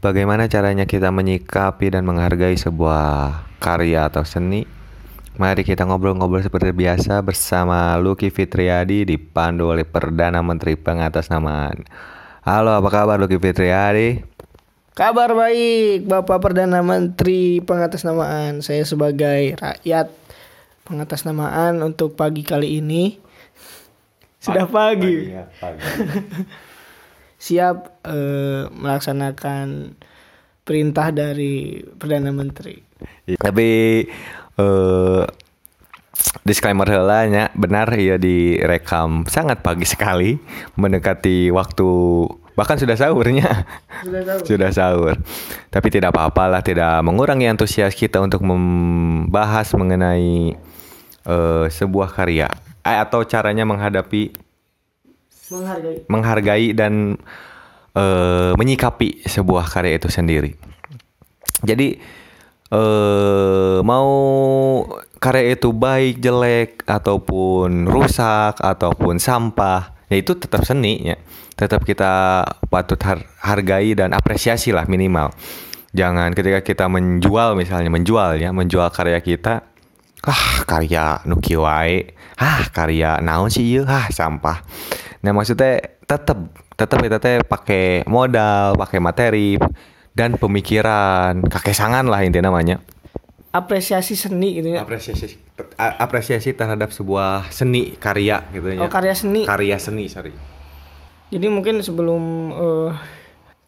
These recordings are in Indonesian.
Bagaimana caranya kita menyikapi dan menghargai sebuah karya atau seni? Mari kita ngobrol-ngobrol seperti biasa bersama Lucky Fitriadi dipandu oleh Perdana Menteri Pengatasnamaan. Halo, apa kabar Lucky Fitriadi? Kabar baik, Bapak Perdana Menteri Pengatasnamaan. Saya sebagai rakyat pengatasnamaan untuk pagi kali ini sudah pagi, ya, pagi. siap eh, melaksanakan perintah dari Perdana Menteri. Tapi eh disclaimer heula nya benar ya direkam sangat pagi sekali mendekati waktu bahkan sudah sahurnya. Sudah tahu. sudah sahur. Tapi tidak apa-apalah, tidak mengurangi antusias kita untuk membahas mengenai eh, sebuah karya Eh, atau caranya menghadapi, Menghargai. menghargai dan eh, menyikapi sebuah karya itu sendiri. Jadi eh mau karya itu baik, jelek ataupun rusak ataupun sampah, ya itu tetap seni ya. Tetap kita patut har- hargai dan apresiasi lah minimal. Jangan ketika kita menjual misalnya menjual ya, menjual karya kita ah karya nuki wae ah karya naon sih ieu ah sampah nah maksudnya tetap tetap kita teh pakai modal pakai materi dan pemikiran kakesangan lah intinya namanya Apresiasi seni gitu ya. apresiasi apresiasi terhadap sebuah seni karya gitu ya Oh, karya seni. karya seni sorry Jadi mungkin sebelum eh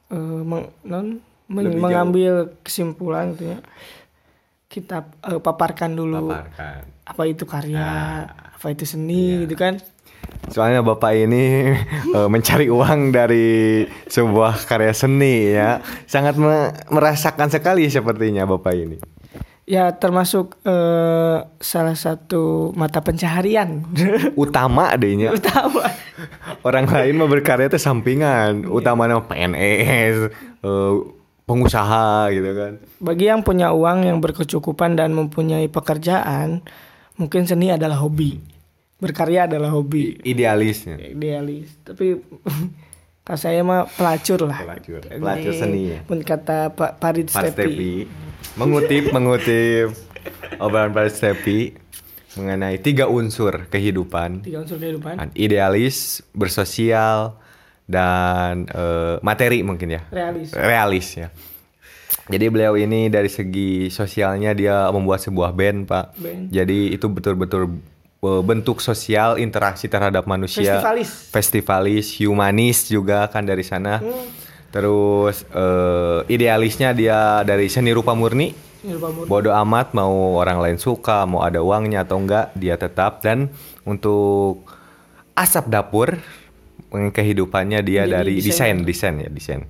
eh, meng- non- men- jauh. mengambil kesimpulan gitu ya. Kita eh, paparkan dulu paparkan apa itu karya, Ah, apa itu iya. seni gitu kan. Soalnya bapak ini eh, mencari uang dari sebuah karya seni ya, sangat me- merasakan sekali sepertinya bapak ini. Ya termasuk eh, salah satu mata pencaharian. Utama adanya Utama. orang lain mau berkarya itu sampingan, utamanya PNS, eh, pengusaha gitu kan. Bagi yang punya uang yang berkecukupan dan mempunyai pekerjaan, mungkin seni adalah hobi. Berkarya adalah hobi. Idealisnya. Idealis. Tapi kalau saya mah pelacur lah. Pelacur. Pelacur seni ya. Pun kata Pak Parit Stepi. Stepi mengutip mengutip obrolan Pak Stepi mengenai tiga unsur kehidupan Tiga unsur kehidupan. Idealis, bersosial, dan eh, materi mungkin ya. Realis. Realis ya. Jadi beliau ini dari segi sosialnya dia membuat sebuah band, Pak. Band. Jadi itu betul-betul eh, bentuk sosial interaksi terhadap manusia. Festivalis. Festivalis, humanis juga kan dari sana. Terus eh, idealisnya dia dari seni rupa murni. Bodoh amat mau orang lain suka, mau ada uangnya atau enggak, dia tetap dan untuk asap dapur mm, kehidupannya dia Jadi dari desain, desain ya, desain.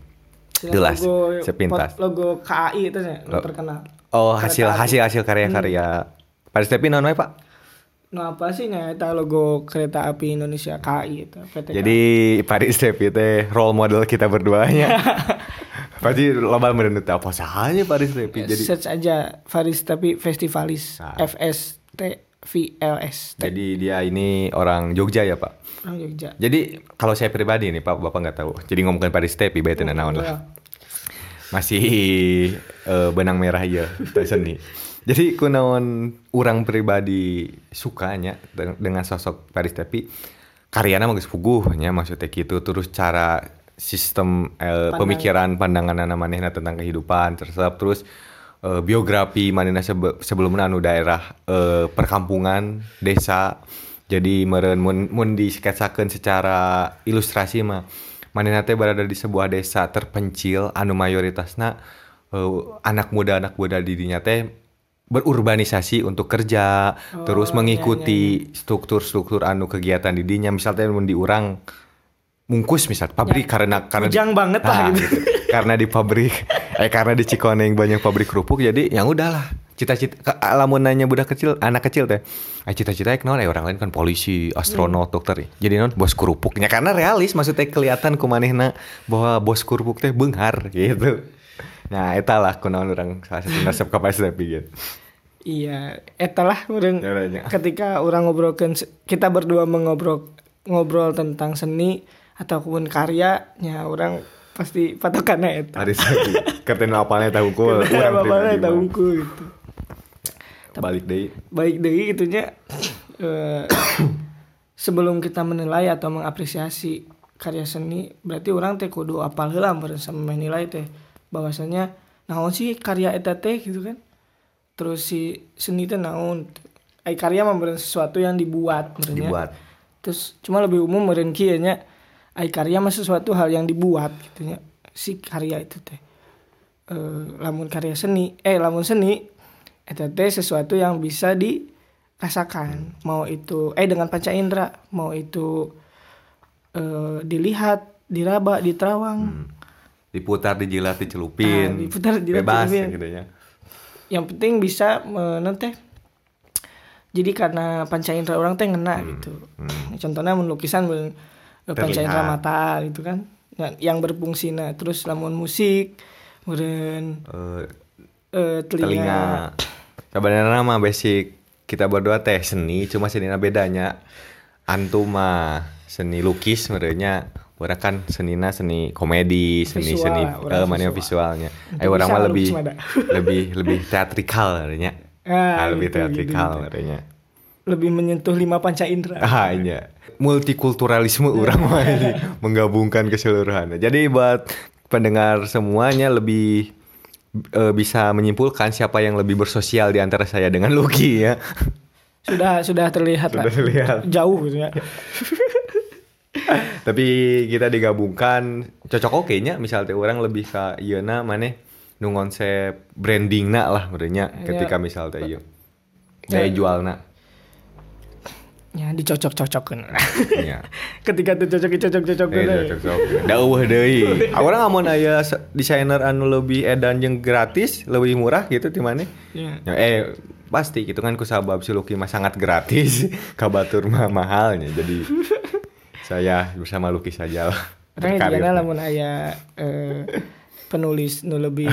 Jelas, logo- sepintas. Logo KAI itu ya, Lo- terkenal. Oh, hasil api. hasil hasil karya-karya. Pak Stepi non wae, Pak. Nah apa sih nya eta logo kereta api Indonesia KAI itu PT Jadi Pak Stepi teh role model kita berduanya. Pasti loba menurut apa sahanya Pak Stepi. Jadi search aja Faris tapi Festivalis Nah. F S T V L S T jadi dia ini orang Jogja ya, Pak. orang Jogja. Jadi kalau saya pribadi nih Pak, Bapak nggak tahu. Jadi ngomongin Pak Stepi bete naon lah. masih eh, benang merah ya teh seni. Jadi kunaon orang pribadi sukanya de- dengan sosok Paris tapi karyana mah geus puguh nya maksudnya gitu terus cara sistem eh, Pandangan. pemikiran pandangan manehna tentang kehidupan tersebut terus eh, biografi manehna sebe sebelumnya anu daerah eh, perkampungan desa. Jadi meureun mun, mun disketsakeun secara ilustrasi mah manehna teh berada di sebuah desa terpencil anu mayoritasna eh, anak muda anak muda di dinya teh berurbanisasi untuk kerja terus Oh, mengikuti struktur-struktur anu kegiatan di dinya. Misalnya mun di urang mungkus misal pabrik karena karena Ujang banget lah Ah, gitu. karena di pabrik eh karena di Cikoneng banyak pabrik kerupuk jadi yang udahlah. Cita-cita ka- lamun nanya budak kecil anak kecil teh. Eh cita-cita naon? Eh orang lain kan polisi astronot dokter. Jadi non bos kerupuknya. Karena realis maksudnya kelihatan kumanehna bahwa bos kerupuk teh beunghar gitu. Nah eta lah kunaon orang salah satu nasab kapasitas pikir Iya, etalah orang ketika orang ngobrolkan kita berdua mengobrol ngobrol tentang seni ataupun karyanya orang pasti patokannya itu Hari sakit. Kerten apalnya tahu kul. apa Urang apa pribadi tahu mah. gitu Balik deui. baik deh gitunya eh, sebelum kita menilai atau mengapresiasi karya seni berarti orang teh kudu apal heula sama menilai teh bahwasanya naon sih karya eta teh gitu kan terus si seni teh naon ai karya mah meureun sesuatu yang dibuat meureun nya. Dibuat. terus cuma lebih umum kieu nya ai karya mah sesuatu hal yang dibuat gitu nya. Si karya itu teh. Eh, lamun karya seni eh lamun seni eta teh sesuatu yang bisa dirasakan. Mau itu eh dengan panca indera. Mau itu eh, dilihat diraba diterawang. Diputar, dijilat, dicelupin. Ah, diputar, dijilat, Bebas dicelupin. gitu ya. yang penting bisa menon teh. Jadi karena panca indera orang teh ngena gitu. Contohnya mun lukisan mun, eh, panca indera mata gitu kan yang, yang berfungsi nah terus lamun musik kemudian Eh, eh, telinga, telinga. Sebenarnya mah basic kita berdua teh seni, cuma seninya bedanya. Antum mah seni lukis merenya Orang kan senina seni komedi, seni Visual seni eh, mana visual. visualnya. Eh orang bisa mah lebih lebih lebih teatrikal merenya. Ah, Ah, lebih gitu, gitu, teatrikal gitu. merenya. Lebih menyentuh lima panca indera Ah iya. Multikulturalisme orang mah ini menggabungkan keseluruhannya. Jadi buat pendengar semuanya lebih eh, bisa menyimpulkan siapa yang lebih bersosial di antara saya dengan Lucky ya. sudah sudah terlihat Sudah lah terlihat. jauh gitu ya Tapi kita digabungkan cocok oke nya misal teh orang lebih ke ieu na maneh nu konsep branding na lah merenya Iya. ketika misal teh ieu. Ya. Daya jualna. Ya dicocok-cocokkan Iya. ketika tuh cocok cocok cocok Eh, cocok. Da eueuh deui. Orang amun aya se- desainer anu lebih edan jeung gratis, lebih murah gitu ti maneh. Ya. Ya, eh pasti gitu kan kusabab si Lucky mah sangat gratis, kabatur mah mahalnya. Jadi saya bersama Lucky saja lah. Orang Berkarir. jadinya lamun aya eh, penulis nu lebih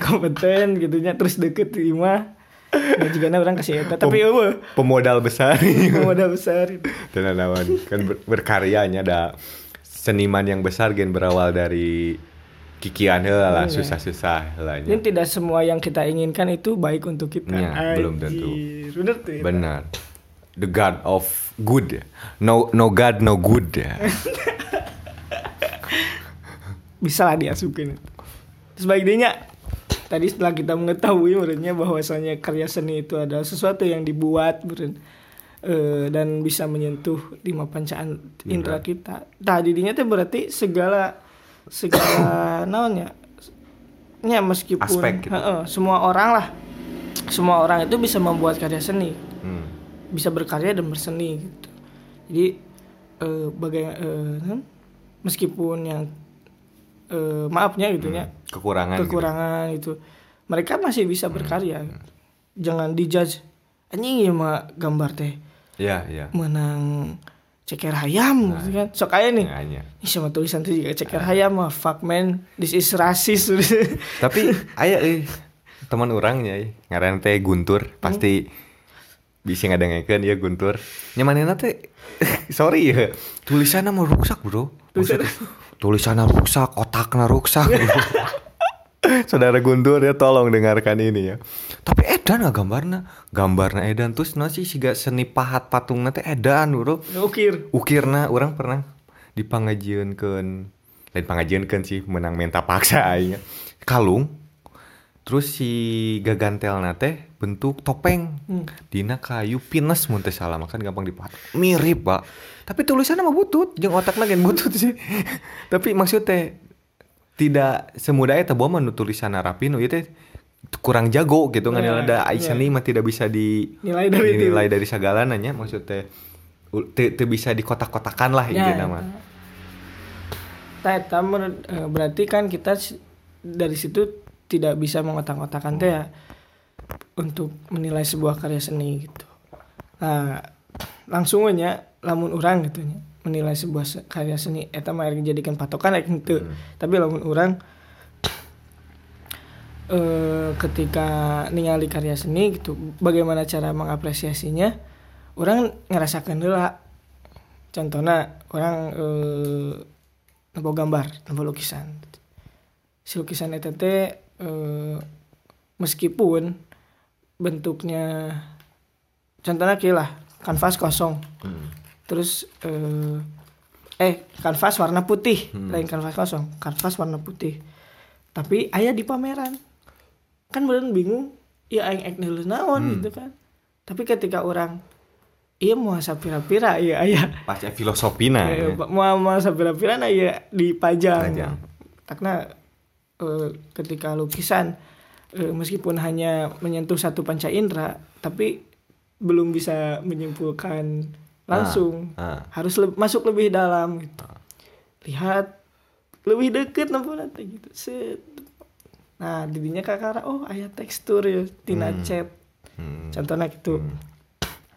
kompeten gitunya terus deket imah nah juga orang kasih eta tapi Pem- eueuh pemodal besar modal besar itu. Tenanawan kan ber- berkaryanya ada seniman yang besar gen berawal dari kikian heula lah Iya. susah-susah heula Ini tidak semua yang kita inginkan itu baik untuk kita. Ya, belum tentu. Bener tuh. ya. Benar. The God of good. No no God no good. Bisa lah diasukin. Terus baik dinya tadi setelah kita mengetahui menurutnya bahwasanya karya seni itu adalah sesuatu yang dibuat meren, eh, dan bisa menyentuh lima pancaan indera kita. Nah, didinya teh berarti segala segala naonnya ya meskipun Aspek gitu. heeh, semua orang lah semua orang itu bisa membuat karya seni Hmm. bisa berkarya dan berseni gitu. Jadi eh bagaimana meskipun yang eh maafnya gitu ya Kekurangan. gitu. kekurangan itu mereka masih bisa berkarya. Jangan dijudge anjing ya mah gambar teh Iya, iya. menang ceker hayam gitu kan. Sok aya nih. Ya, ya. Ih sama tulisan tuh juga ceker hayam mah fuck man this is racist. Tapi aya euy teman orangnya euy ngaran teh Guntur pasti bisa ngadengekeun ya Guntur. Nya manehna teh sorry ya tulisanna mau rusak, Bro. tulisannya rusak, otaknya rusak. Saudara Guntur ya tolong dengarkan ini ya. Tapi edan nggak gambarnya? Gambarnya edan terus nasi siga seni pahat patungna teh edan, Bro. Ukir. ukirna orang pernah dipangajieunkeun lain pangajieunkeun sih menang menta paksa aing kalung terus si gagantelna teh bentuk topeng. Dina kayu pinus mun teu salah makan gampang dipahat mirip pak. Tapi tulisannya mah butut jeung otakna gen butut sih. Tapi maksud teh tidak semudah eta bawa nu tulisanna rapi nu ieu teh kurang jago gitu kan ada ya. Aisyah mah tidak bisa di Nilai dari itu. dinilai dari segala nanya maksud teh u- teu teu bisa dikotak-kotakan lah Ya, intinya mah. Nah, berarti kan kita dari situ tidak bisa mengotak-otakan teh ya untuk menilai sebuah karya seni gitu. Nah, langsung aja lamun orang gitu nya menilai sebuah se- karya seni eta mah dijadikan patokan ya gitu. Tapi lamun orang eh ketika ningali karya seni gitu bagaimana cara mengapresiasinya orang ngerasakan dulu contohnya orang eh, nempo gambar nempo lukisan si lukisan eta teh eh, meskipun bentuknya contohnya kayak lah kanvas kosong. Terus eh, eh kanvas warna putih. Lain kanvas kosong kanvas warna putih. Tapi ayah di pameran. Kan beneran bingung ya aing ek neuleuh naon gitu kan. Tapi ketika orang iya mau sapira-pira iya ayah Pas ya filosofina. Eh, ya. mau mau sapira-pira na iya dipajang. Pajang. karena eh, ketika lukisan eh, meskipun hanya menyentuh satu panca indera tapi belum bisa menyimpulkan langsung Ah, ah. harus le- masuk lebih dalam gitu lihat lebih deket nampak nanti gitu Set. nah didinya kakak oh ayat tekstur ya tina chat Hmm. contohnya gitu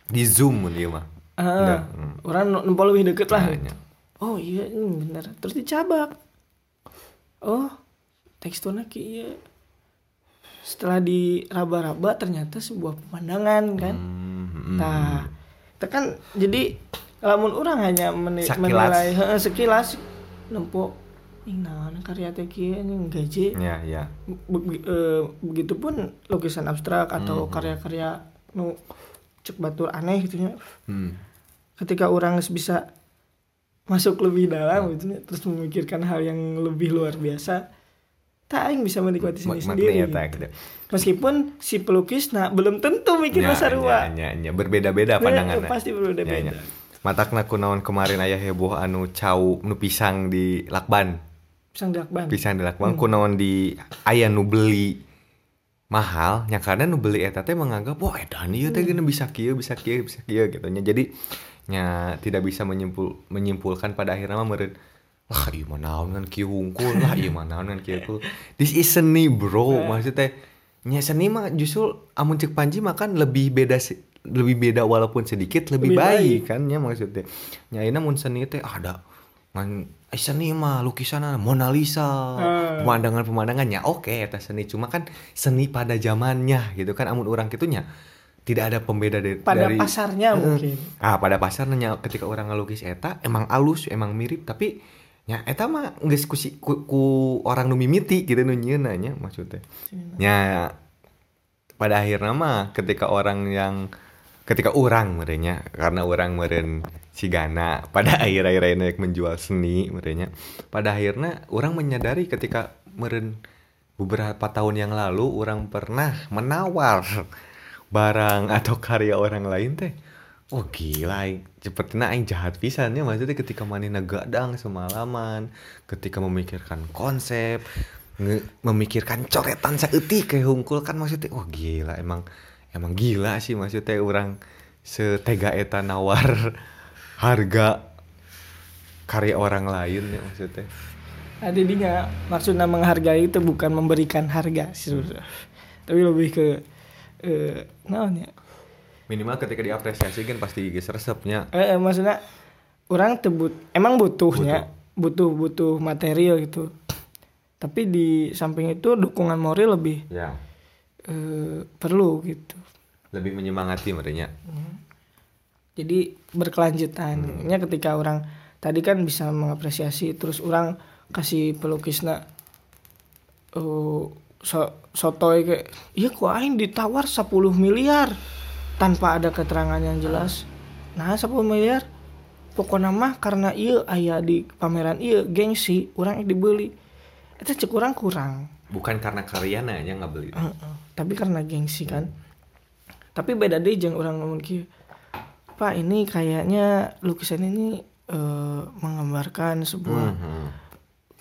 Di zoom dia mah. Ah, Enggak, hmm. orang nempo lebih deket lah Nah, gitu. iya. oh iya ini bener terus dicabak oh teksturnya kayak setelah diraba-raba ternyata sebuah pemandangan kan Hmm, hmm. nah itu kan jadi lamun orang hanya meni- Sekilas. menilai heeh, sekilas nempo ini nah karya teh kieu ini gaji Ya, ya. Be- eh, begitupun lukisan abstrak atau Hmm. karya-karya nu cek batur aneh gitu ya Hmm. ketika orang bisa masuk lebih dalam gitu ya, terus memikirkan hal yang lebih luar biasa tak aing bisa menikmati seni sendiri maknanya gitu. tak gitu. meskipun si pelukis nah belum tentu mikir Ya, masa rua ya, ya, ya. Berbeda-beda Nah, pandangannya. pasti berbeda-beda. Ya, ya. Matakna kunaon kemarin aya heboh anu cau nu pisang di lakban. pisang diakban Pisang di lakban kunaon di aya nu beli mahal nya karena nu beli eta teh menganggap wah edan ieu teh geuning bisa kieu bisa kieu bisa kieu gitu nya. Jadi nya tidak bisa menyimpul menyimpulkan pada akhirnya mah meureun lah ieu mah naon kan kieu hungkul lah ieu mah naon kan kieu hungkul. This is seni bro. Maksudnya nya seni mah justru amun cek Panji mah kan lebih beda lebih beda walaupun sedikit lebih, Lebih baik, kan ya maksudnya. Nya ayeuna mun seni teh ada. Ngan eh, seni mah lukisan Mona Lisa. Ah. pemandangan-pemandangannya oke eta seni. Cuma kan seni pada zamannya gitu kan amun orang kitunya tidak ada pembeda dari pada dari- pasarnya Heeh. mungkin. Ah pada pasarnya ketika orang ngelukis eta emang alus emang mirip. Tapi ya eta mah geus ku, si- ku, ku orang nu mimiti gitu nu nyieunna nya maksudnya. Ya pada akhirnya mah ketika orang yang ketika orang merenya karena orang meren sigana pada akhir-akhir ini menjual seni merenya pada akhirnya orang menyadari ketika meren beberapa tahun yang lalu orang pernah menawar barang atau karya orang lain teh oh gila sepertinya aing jahat pisan ya. Maksudnya ketika manina gadang semalaman ketika memikirkan konsep nge- memikirkan coretan saeutik kayak hungkul kan maksudnya oh gila emang emang gila sih maksudnya orang setega eta nawar harga karya orang lain ya maksudnya. Nah, didinya maksudnya menghargai itu bukan memberikan harga sih. Sebenarnya. tapi lebih ke eh naon ya minimal ketika diapresiasi kan pasti geus resepnya eh, eh, maksudnya orang tebut emang butuhnya butuh. butuh material gitu. Tapi di samping itu dukungan moral lebih ya. eh, perlu gitu. Lebih menyemangati merenya jadi berkelanjutan nya ketika orang tadi kan bisa mengapresiasi terus orang kasih pelukisna eh so, sotoy kayak iya kok aing ditawar 10 miliar tanpa ada keterangan yang jelas. Nah 10 miliar pokoknya mah karena iya aya di pameran iya gengsi orang yang dibeli. Itu cek orang kurang. Bukan karena karyana yang nggak beli. Heeh. tapi karena gengsi kan. Tapi beda deh jangan orang ngomong kieu pak ini kayaknya lukisan ini eh, menggambarkan sebuah Mhm.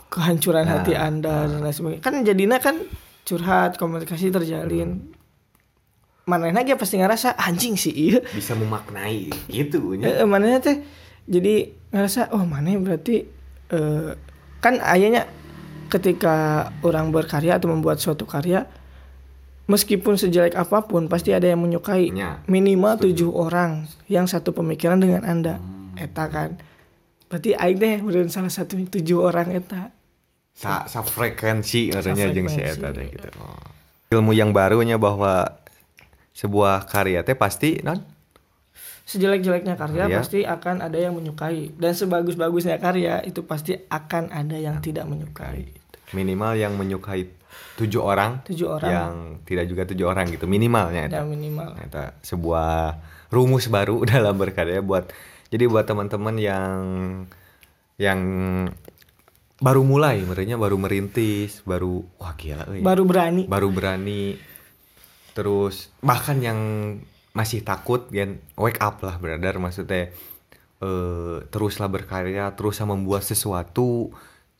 kehancuran Nah, hati anda dan lain sebagainya. Kan jadinya kan curhat komunikasi terjalin mana lagi pasti ngerasa anjing sih iya. Bisa memaknai gitu nya Eh, mana teh jadi ngerasa oh mana berarti eh, kan ayahnya ketika orang berkarya atau membuat suatu karya meskipun sejelek apa pun pasti ada yang menyukai Ya, minimal tujuh orang yang satu pemikiran dengan anda. Eta kan? Berarti aing beneran salah satu tujuh orang eta. Sa, sa frekuensi artinya jeung si eta teh gitu. Oh. Ilmu yang barunya bahwa sebuah karya teh pasti non sejelek-jeleknya karya Karya. pasti akan ada yang menyukai dan sebagus-bagusnya karya itu pasti akan ada yang tidak menyukai Minimal yang menyukai tujuh orang, Tujuh orang. yang tidak juga tujuh orang gitu minimalnya. ya minimal Eta sebuah rumus baru dalam berkarya buat jadi buat teman-teman yang yang baru mulai, merenya baru merintis, baru wah gila euy. baru berani baru berani terus bahkan yang masih takut kan wake up lah brother. Maksudnya eh teruslah berkarya teruslah membuat sesuatu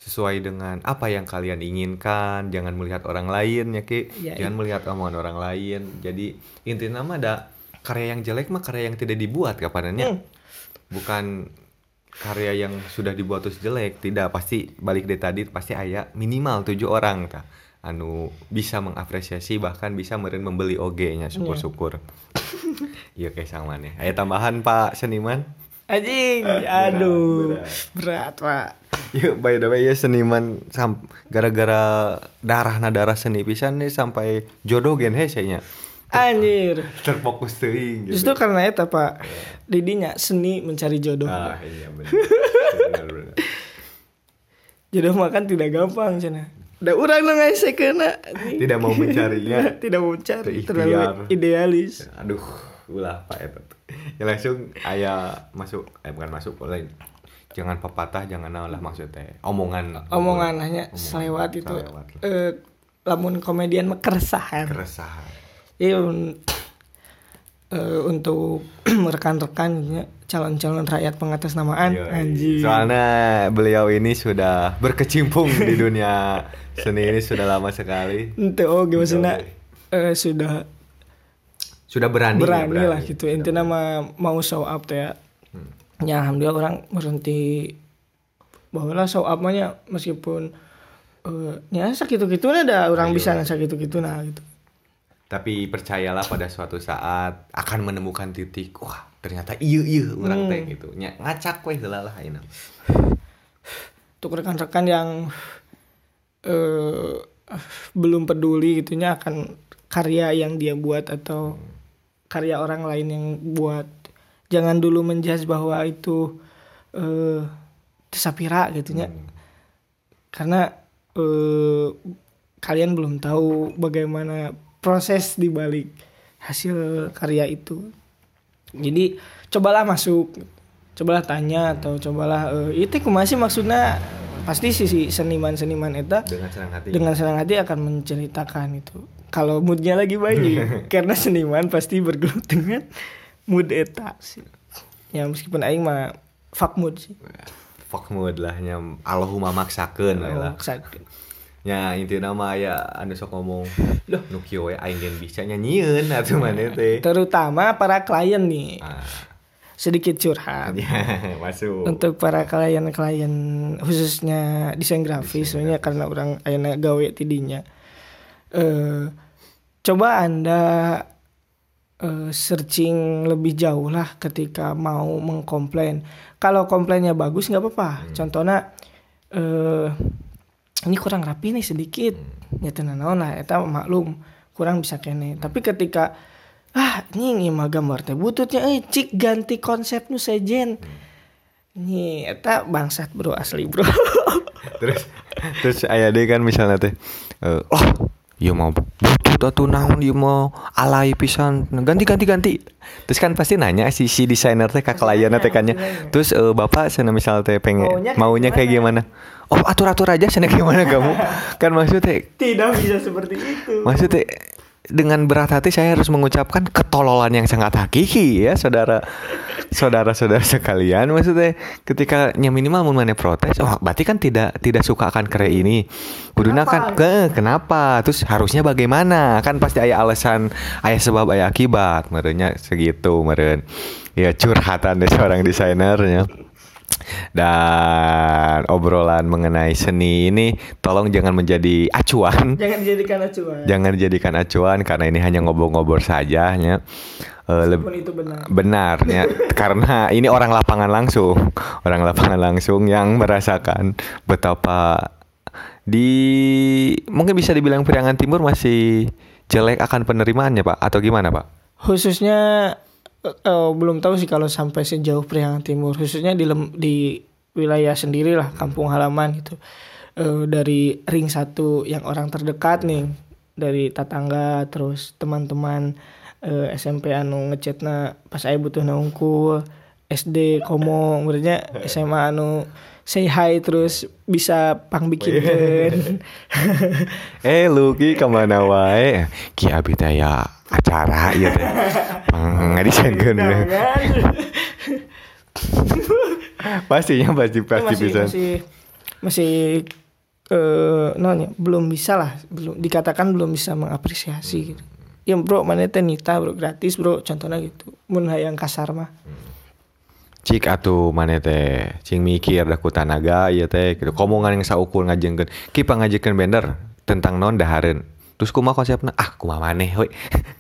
sesuai dengan apa yang kalian inginkan. Jangan melihat orang lain ya ki. Ya, jangan melihat omongan orang lain. Jadi intinya mah ada karya yang jelek mah karya yang tidak dibuat kapanannya? Hmm. bukan karya yang sudah dibuat terus jelek. Tidak pasti balik dari tadi pasti ayah minimal tujuh orang ta anu bisa mengapresiasi bahkan bisa meren membeli oge nya syukur-syukur. Iya. Kayak sang mana ayah tambahan pak seniman? Anjing aduh. berat. Pak. Yuk, by the way ya seniman sam gara-gara darah nah darah seni pisan nih sampai jodoh gen hesenya anjir. Terfokus teuing gitu. justru karena itu pak. Didinya seni mencari jodoh. Ah iya benar. jodoh makan tidak gampang cina udah orang lo ngasih kena tidak mau mencarinya. Tidak mau mencari. Terlalu idealis. Aduh ulah pak eta ya langsung ayah masuk eh bukan masuk boleh. Jangan pepatah jangan lah maksudnya. Omongan omongan hanya Omongan selewat itu selewat eh, lamun komedian keresahan. Keresahan. Iya eh, untuk rekan-rekan ya, calon-calon rakyat pengatasnamaan. Yoi. anjing. Soalnya beliau ini sudah berkecimpung di dunia seni ini sudah lama sekali. Ente oh gimana eh, sudah sudah berani ya, berani, lah gitu. Intinya mah mau show up tuh ya. Ya alhamdulillah orang berhenti bahwa lah show up nya meskipun eh ya sakit gitu ada orang bisa sakit gitu nah gitu. Tapi percayalah pada suatu saat akan menemukan titik wah ternyata iya iya orang teh gitu. Nya, ngacak weh lah ayeuna. Untuk rekan-rekan yang eh belum peduli gitunya akan karya yang dia buat atau karya orang lain yang buat. Jangan dulu menjudge bahwa itu eh tesapira gitunya karena eh kalian belum tahu bagaimana proses di balik hasil karya itu jadi cobalah masuk cobalah tanya atau cobalah eh, itu kumaha sih maksudnya pasti sisi seniman-seniman eta dengan senang hati. dengan senang hati akan menceritakan itu. Kalau moodnya lagi baik karena seniman pasti bergelut dengan mood eta sih. Ya meskipun aing mah fuck mood sih. Fuck mood lah nya Allahumma maksakeun we lah. Nya intinya mah aya anu sok ngomong loh. Nu kieu we aing geus bisa nyanyieun atuh maneh teh terutama para klien nih ah. Sedikit curhat. Ya masuk. Untuk para klien-klien khususnya desain grafis soalnya karena orang ayana gawe tidinya. Eh coba anda eh, searching lebih jauh lah ketika mau mengkomplain. Kalau komplainnya bagus nggak apa-apa. Contohnya eh ini kurang rapi nih sedikit. Ya tenan naon lah eta maklum kurang bisa kene. Tapi ketika ah ini mah gambar teh bututnya eh cik ganti konsep nu sejen. Nih, eta bangsat bro asli bro. terus terus aya deh kan misalnya teh eh, oh iya mau butut atuh naon ieu mau alay pisan. Ganti ganti ganti terus kan pasti nanya si si desainer teh ka klien teh kan nya. terus eh, bapak sana misal teh pengen Maunya kayak maunya kayak gimana? oh atur atur aja sana gimana kamu? Kan maksudnya Tidak bisa seperti itu. maksudnya dengan berat hati saya harus mengucapkan ketololan yang sangat hakiki ya saudara. Saudara-saudara sekalian maksudnya ketika nya minimal mau mana protes oh berarti kan tidak tidak suka akan karya ini. Kuduna kan ke kenapa? Terus harusnya bagaimana? Kan pasti ada alasan ayah sebab ayah akibat merenya segitu meren. Ya curhatan dari seorang desainernya dan obrolan mengenai seni ini tolong jangan menjadi acuan. Jangan dijadikan acuan. jangan dijadikan acuan karena ini hanya ngobrol-ngobrol saja ya. Meskipun itu benar. benar ya. Karena ini orang lapangan langsung. Orang lapangan langsung yang merasakan betapa di mungkin bisa dibilang Priangan Timur masih jelek akan penerimaannya pak atau gimana pak? Khususnya eh, belum tahu sih kalau sampai sejauh Priangan Timur khususnya di lem- di wilayah sendiri lah kampung halaman gitu. Eh, dari ring satu yang orang terdekat nih dari tetangga terus teman-teman eh, SMP anu ngechatna pas saya butuh nongkul SD komo berarti SMA anu say hi terus bisa pang bikinkeun Eh lu ki ke mana wae? Ki abi ya acara ieu teh. Ngadisenkeun Pastinya pasti pasti masih bisa. masih masih eh nanya belum bisa lah. Belum dikatakan belum bisa mengapresiasi gitu. Ya bro mana teh nita bro gratis bro contohnya gitu. Mun hayang kasar mah Cik atuh mana teh. Cing mikir da ku tanaga ieu teh. Gitu. Komongan yang saukur ngajengkeun. Ki pangajekeun bender tentang non dahareun terus kumaha konsepna ah kumaha maneh we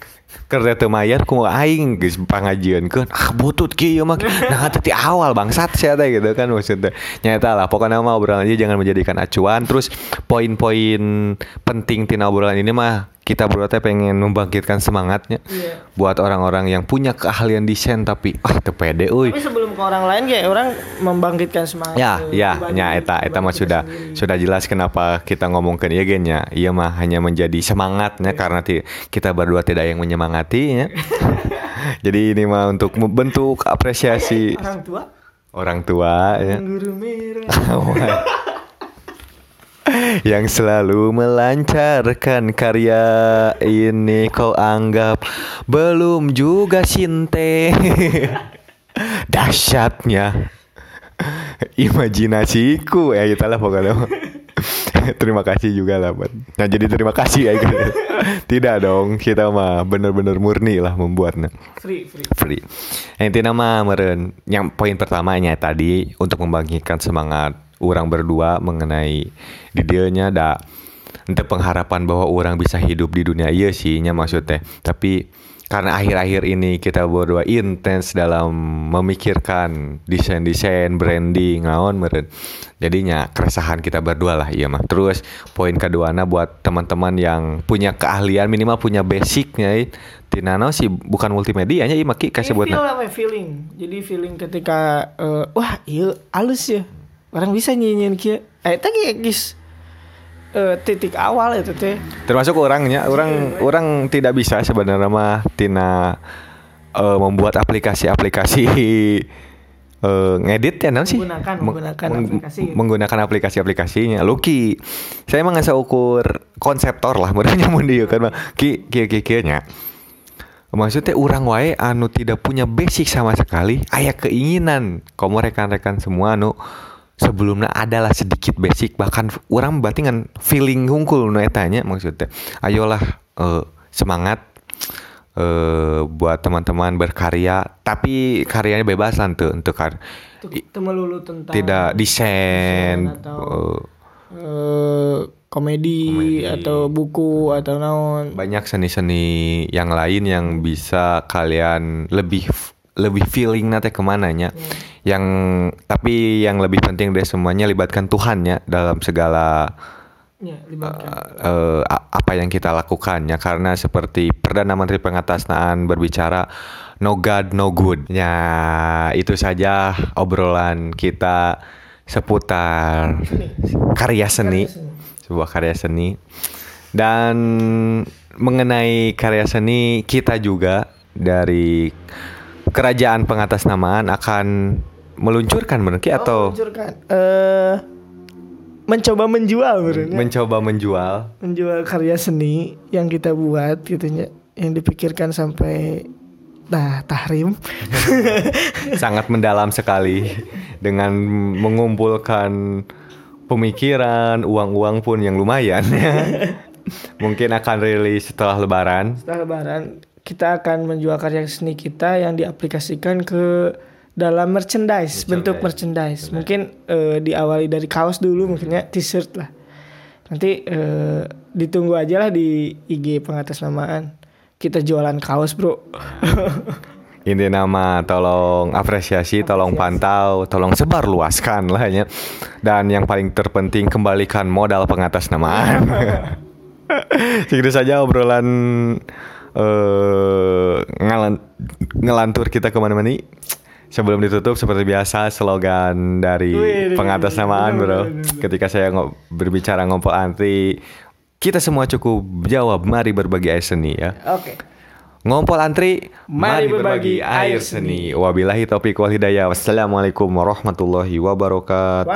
kerja teu mayar kumaha aing geus pangajieunkeun ah butut ki ieu mah. Nah ti awal bangsat sia teh gitu kan maksudnya. Nyata lah pokoknya mah obrolan aja jangan menjadikan acuan. Terus poin-poin penting tina obrolan ini mah kita berdua teh pengen membangkitkan semangatnya Iya. buat orang-orang yang punya keahlian desain tapi ah teu pede euy tapi sebelum ke orang lain kayak orang membangkitkan semangat Ya, ya, dibanding- ya, eta, eta mah sudah sendiri. sudah jelas kenapa kita ngomongkan ya. Iya mah hanya menjadi semangatnya karena kita berdua tidak yang menyemangatinya. Jadi ini mah untuk membentuk apresiasi orang tua orang tua ya. guru merah yang selalu melancarkan karya ini kau anggap belum juga sinte. Dahsyatnya. Imajinasiku. Ya kita lah pokoknya. Terima kasih juga lah buat nah jadi terima kasih ya tidak dong. Kita mah bener-bener murni lah membuatnya. Free free. Free. Intinya mah meren. Yang poin pertamanya tadi untuk membangkitkan semangat orang berdua mengenai di dianya da. Ente pengharapan bahwa orang bisa hidup di dunia. Iya sih nya maksudnya. Tapi karena akhir-akhir ini kita berdua intens dalam memikirkan desain-desain branding naon meren jadinya keresahan kita berdua lah iya mah. Terus poin keduanya buat teman-teman yang punya keahlian minimal punya basicnya eh. tina naon sih bukan multimedia nya iya maki kasih buat apa feeling. Jadi feeling ketika eh, wah iya halus ya orang bisa nyanyiin kia eh itu kayak guys eh, titik awal itu teh. Termasuk orangnya. Orang orang tidak bisa sebenarnya mah tina eh, membuat aplikasi-aplikasi eh, ngedit ya naon sih? Menggunakan- Meng- menggunakan meng- aplikasi. menggunakan aplikasi-aplikasinya. Lucky saya emang nggak ukur konseptor lah menurutnya mun dieu kan mah ki ki ki ki nya. Maksudnya orang wae anu tidak punya basic sama sekali. Aya keinginan. Kamu rekan-rekan semua anu Sebelumnya adalah sedikit basic Bahkan orang berarti kan feeling hungkul nu etanya maksudnya. Ayolah eh, semangat eh buat teman-teman berkarya Tapi karyanya bebas lah tuh Untuk kar melulu tentang tidak desain atau eh, eh, komedi, atau buku atau naon. Banyak seni-seni yang lain yang bisa kalian lebih lebih feeling nanti ke mananya yang tapi yang lebih penting dari semuanya libatkan Tuhan ya dalam segala ya libatkan. eh, a- apa yang kita lakukannya karena seperti perdana menteri pengatasnaan berbicara no God no good. Ya itu saja obrolan kita seputar karya seni. Sebuah karya seni. Dan mengenai karya seni kita juga dari kerajaan pengatasnamaan akan meluncurkan bener Ki, atau Meluncurkan. eh mencoba menjual benernya. mencoba menjual menjual karya seni yang kita buat gitunya yang dipikirkan sampai nah tahrim sangat mendalam sekali dengan mengumpulkan pemikiran uang-uang pun yang lumayan ya. mungkin akan rilis setelah lebaran setelah lebaran kita akan menjual karya seni kita yang diaplikasikan ke dalam merchandise, bentuk merchandise. mungkin eh, diawali dari kaos dulu mungkinnya t-shirt lah. Nanti eh, ditunggu aja lah di IG pengatasnamaan. Kita jualan kaos bro. Ini nama tolong apresiasi, tolong pantau, tolong sebar luaskan lah ya. Dan yang paling terpenting kembalikan modal pengatasnamaan. Segitu saja obrolan ngalan- ngelantur kita ke mana-mana nih. Sebelum ditutup seperti biasa slogan dari Wih, pengatasnamaan bro. Ketika saya ngo- berbicara ngompol antri, kita semua cukup jawab. Mari berbagi air seni ya. Oke. Ngompol antri, Mari berbagi air air seni. Wabillahi taufiq wal hidayah. Wassalamualaikum warahmatullahi wabarakatuh.